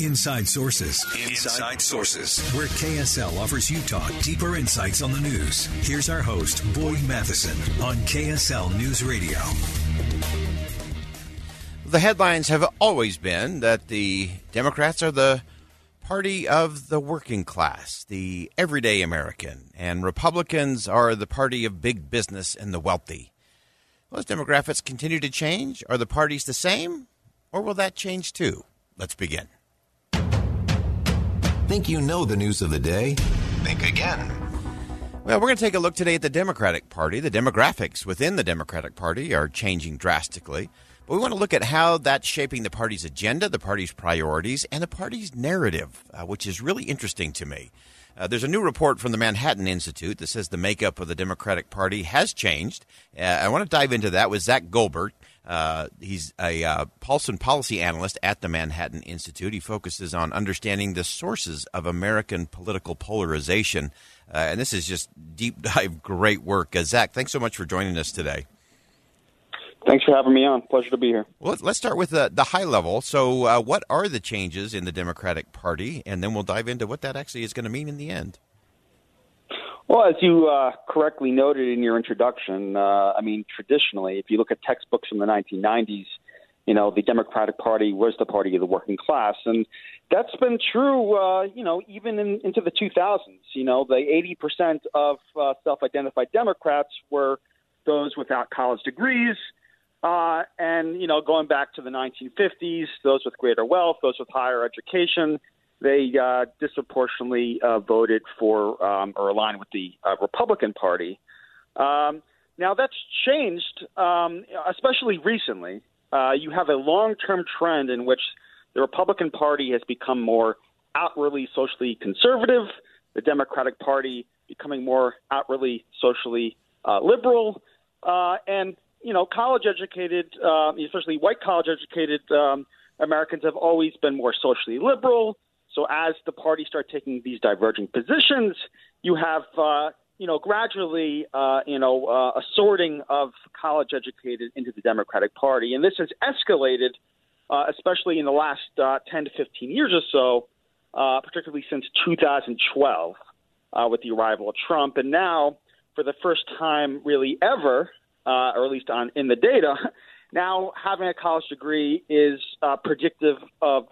Inside Sources. Inside Sources. Where KSL offers Utah deeper insights on the news. Here's our host, Boyd Matheson, on KSL News Radio. The headlines have always been that the Democrats are the party of the working class, the everyday American, and Republicans are the party of big business and the wealthy. Will those demographics continue to change? Are the parties the same? Or will that change too? Let's begin. Think you know the news of the day? Think again. Well, we're going to take a look today at the Democratic Party. The demographics within the Democratic Party are changing drastically. But we want to look at how that's shaping the party's agenda, the party's priorities, and the party's narrative, uh, which is really interesting to me. Uh, there's a new report from the Manhattan Institute that says the makeup of the Democratic Party has changed. Uh, I want to dive into that with Zach Goldberg. Uh, he's a uh, Paulson policy analyst at the Manhattan Institute. He focuses on understanding the sources of American political polarization. Uh, and this is just deep dive, great work. Uh, Zach, thanks so much for joining us today. Thanks for having me on. Pleasure to be here. Well, let's start with the, the high level. So, uh, what are the changes in the Democratic Party? And then we'll dive into what that actually is going to mean in the end. Well, as you uh, correctly noted in your introduction, uh, I mean, traditionally, if you look at textbooks from the 1990s, you know, the Democratic Party was the party of the working class, and that's been true, uh, you know, even in, into the 2000s. You know, the 80% of uh, self-identified Democrats were those without college degrees, uh, and you know, going back to the 1950s, those with greater wealth, those with higher education, they uh, disproportionately uh, voted for um, or aligned with the uh, Republican Party. Um, now that's changed, um, especially recently. Uh, you have a long-term trend in which the Republican Party has become more outwardly socially conservative, the Democratic Party becoming more outwardly socially uh, liberal, uh, and you know, college-educated, uh, especially white college-educated um, Americans, have always been more socially liberal. So as the parties start taking these diverging positions, you have uh, you know gradually uh, you know uh, a sorting of college educated into the Democratic Party, and this has escalated, uh, especially in the last uh, 10 to 15 years or so, uh, particularly since 2012 uh, with the arrival of Trump, and now for the first time really ever, or at least on in the data, now having a college degree is predictive of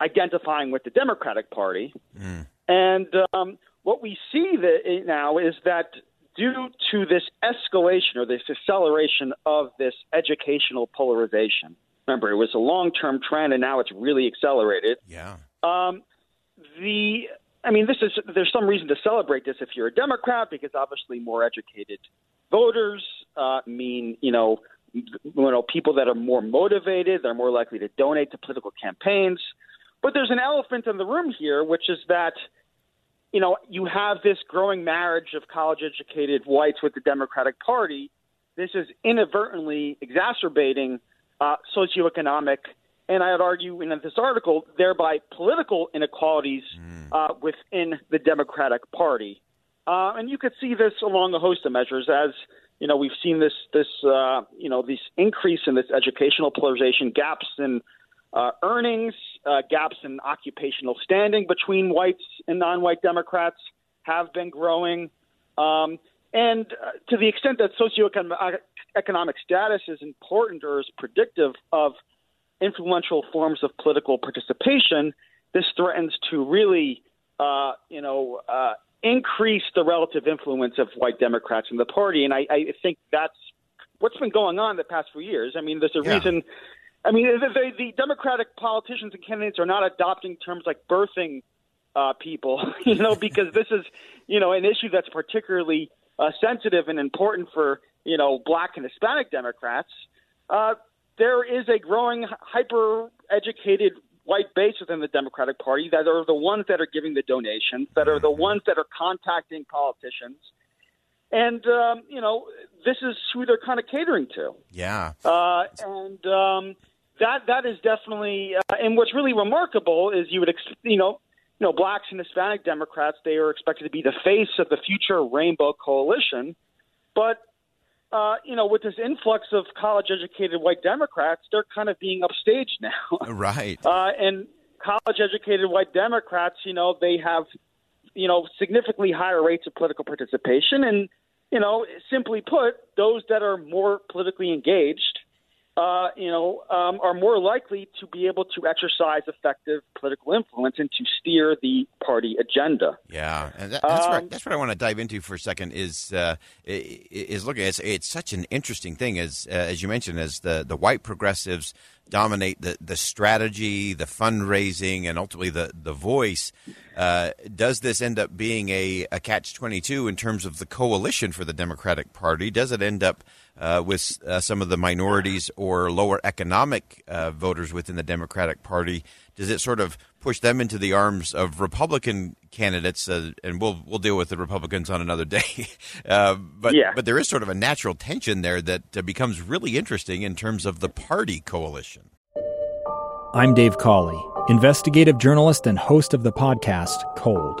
identifying with the Democratic Party. Mm. And um, what we see that now is that due to this escalation or this acceleration of this educational polarization, remember, it was a long term trend and now it's really accelerated. Yeah. Um, the I mean, this is there's some reason to celebrate this if you're a Democrat because obviously more educated voters uh, mean you know you know people that are more motivated, they're more likely to donate to political campaigns. But there's an elephant in the room here, which is that, you know, you have this growing marriage of college educated whites with the Democratic Party. This is inadvertently exacerbating uh, socioeconomic, and I'd argue in this article, thereby political inequalities mm. uh, within the Democratic Party. Uh, and you could see this along a host of measures as you know we've seen this this uh, you know this increase in this educational polarization gaps in uh, earnings, uh, gaps in occupational standing between whites and non-white Democrats have been growing. Um, and uh, to the extent that socioeconomic status is important or is predictive of influential forms of political participation, this threatens to really, uh, you know, uh, increase the relative influence of white Democrats in the party. And I, I think that's what's been going on the past few years. I mean, there's a yeah. reason I mean, the, the, the Democratic politicians and candidates are not adopting terms like birthing uh, people, you know, because this is, you know, an issue that's particularly uh, sensitive and important for, you know, black and Hispanic Democrats. Uh, there is a growing hyper educated white base within the Democratic Party that are the ones that are giving the donations, that are the ones that are contacting politicians. And, um, you know, this is who they're kind of catering to. Yeah. Uh, and um, that that is definitely, uh, and what's really remarkable is you would, ex- you know, you know, blacks and Hispanic Democrats they are expected to be the face of the future Rainbow Coalition, but uh, you know, with this influx of college-educated white Democrats, they're kind of being upstaged now. Right. Uh, and college-educated white Democrats, you know, they have, you know, significantly higher rates of political participation, and you know, simply put, those that are more politically engaged, uh, you know, um, are more likely to be able to exercise effective political influence and to steer the party agenda. Yeah, and that, that's, what, Um, that's what I want to dive into for a second. Is uh, is looking at it's, it's such an interesting thing as uh, as you mentioned as the the white progressives dominate the the strategy, the fundraising, and ultimately the the voice. Uh, does this end up being a, a catch twenty two in terms of the coalition for the Democratic Party? Does it end up uh, with uh, some of the minorities or lower economic uh, voters within the Democratic Party? Does it sort of push them into the arms of Republican candidates? Uh, and we'll we'll deal with the Republicans on another day. Uh, but Yeah. but there is sort of a natural tension there that uh, becomes really interesting in terms of the party coalition. I'm Dave Cawley, investigative journalist and host of the podcast Cold.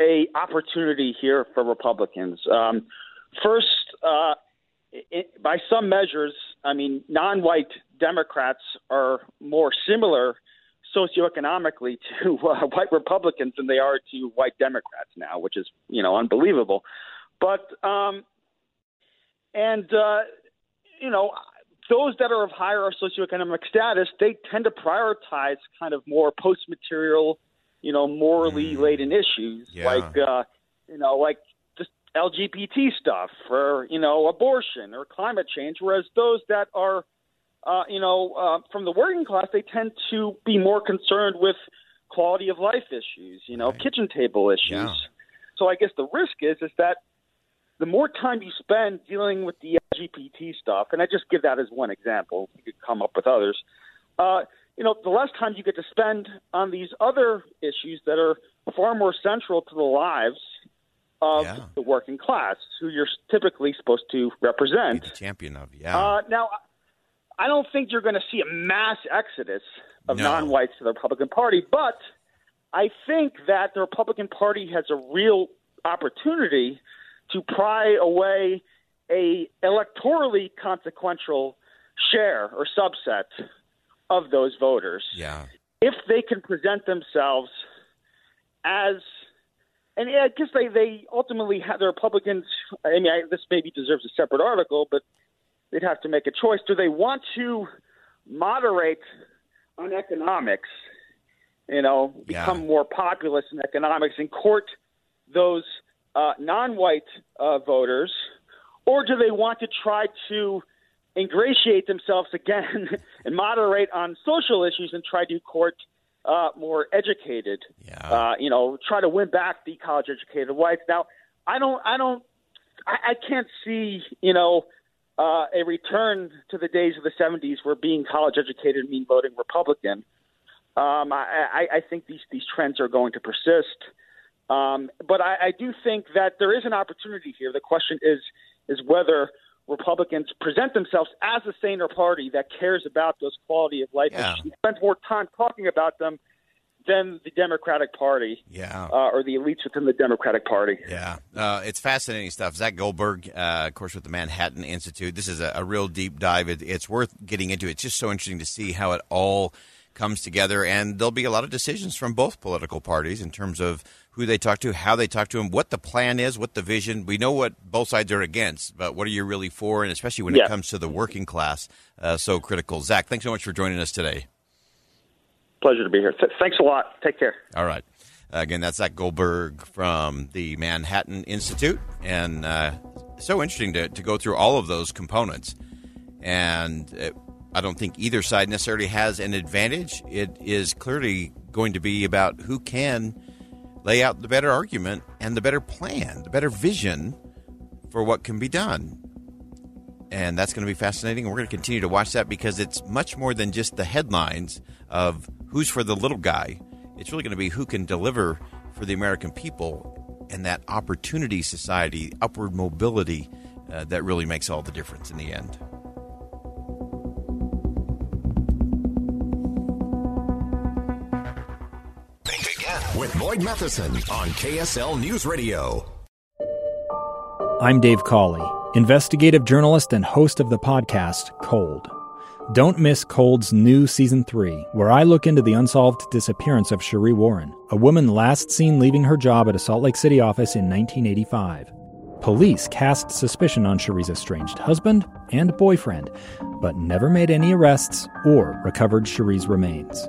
a opportunity here for Republicans. Um, first, uh, it, by some measures, I mean, non-white Democrats are more similar socioeconomically to uh, white Republicans than they are to white Democrats now, which is you know unbelievable. But um, and uh, you know those that are of higher socioeconomic status, they tend to prioritize kind of more post-material, you know, morally laden issues Yeah. like uh, you know like just LGBT stuff or you know abortion or climate change, whereas those that are uh, you know, uh, from the working class, they tend to be more concerned with quality of life issues, you know, Right. kitchen table issues. Yeah. So I guess the risk is is that the more time you spend dealing with the LGBT stuff, and I just give that as one example, you could come up with others. Uh, you know, the less time you get to spend on these other issues that are far more central to the lives of Yeah. the working class, who you're typically supposed to represent. the champion of yeah. Uh, now, I don't think you're going to see a mass exodus of No. non-whites to the Republican Party, but I think that the Republican Party has a real opportunity to pry away a electorally consequential share or subset of those voters yeah. if they can present themselves as and I guess they, they ultimately have the Republicans. I mean, I, this maybe deserves a separate article, but they'd have to make a choice. Do they want to moderate on economics? You know, Yeah. become more populist in economics and court those uh, non-white uh, voters, or do they want to try to ingratiate themselves again and moderate on social issues and try to court uh, more educated, Yeah. uh, you know, try to win back the college educated whites. Now, I don't, I don't, I, I can't see, you know, uh, a return to the days of the 70s where being college educated mean voting Republican. Um, I, I, I think these, these trends are going to persist. Um, but I, I do think that there is an opportunity here. The question is, is whether Republicans present themselves as a saner party that cares about those quality of life Yeah. issues, spends more time talking about them than the Democratic Party. Yeah. Uh, or the elites within the Democratic Party. Yeah. Uh, it's fascinating stuff. Zach Goldberg, uh, of course, with the Manhattan Institute. This is a, a real deep dive. It, it's worth getting into. It's just so interesting to see how it all comes together. And there'll be a lot of decisions from both political parties in terms of who they talk to, how they talk to them, what the plan is, what the vision. We know what both sides are against, but what are you really for? And especially when Yeah. it comes to the working class, uh, so critical. Zach, thanks so much for joining us today. Pleasure to be here. Th- thanks a lot. Take care. All right. Again, that's Zach Goldberg from the Manhattan Institute. And uh, so interesting to, to go through all of those components. And it, I don't think either side necessarily has an advantage. It is clearly going to be about who can lay out the better argument and the better plan, the better vision for what can be done. And that's going to be fascinating. We're going to continue to watch that because it's much more than just the headlines of who's for the little guy. It's really going to be who can deliver for the American people and that opportunity society, upward mobility uh, that really makes all the difference in the end. With Boyd Matheson on KSL News Radio. I'm Dave Cawley, investigative journalist and host of the podcast Cold. Don't miss Cold's new season 3, where I look into the unsolved disappearance of Sheree Warren, a woman last seen leaving her job at a Salt Lake City office in 1985. Police cast suspicion on Sheree's estranged husband and boyfriend, but never made any arrests or recovered Sheree's remains.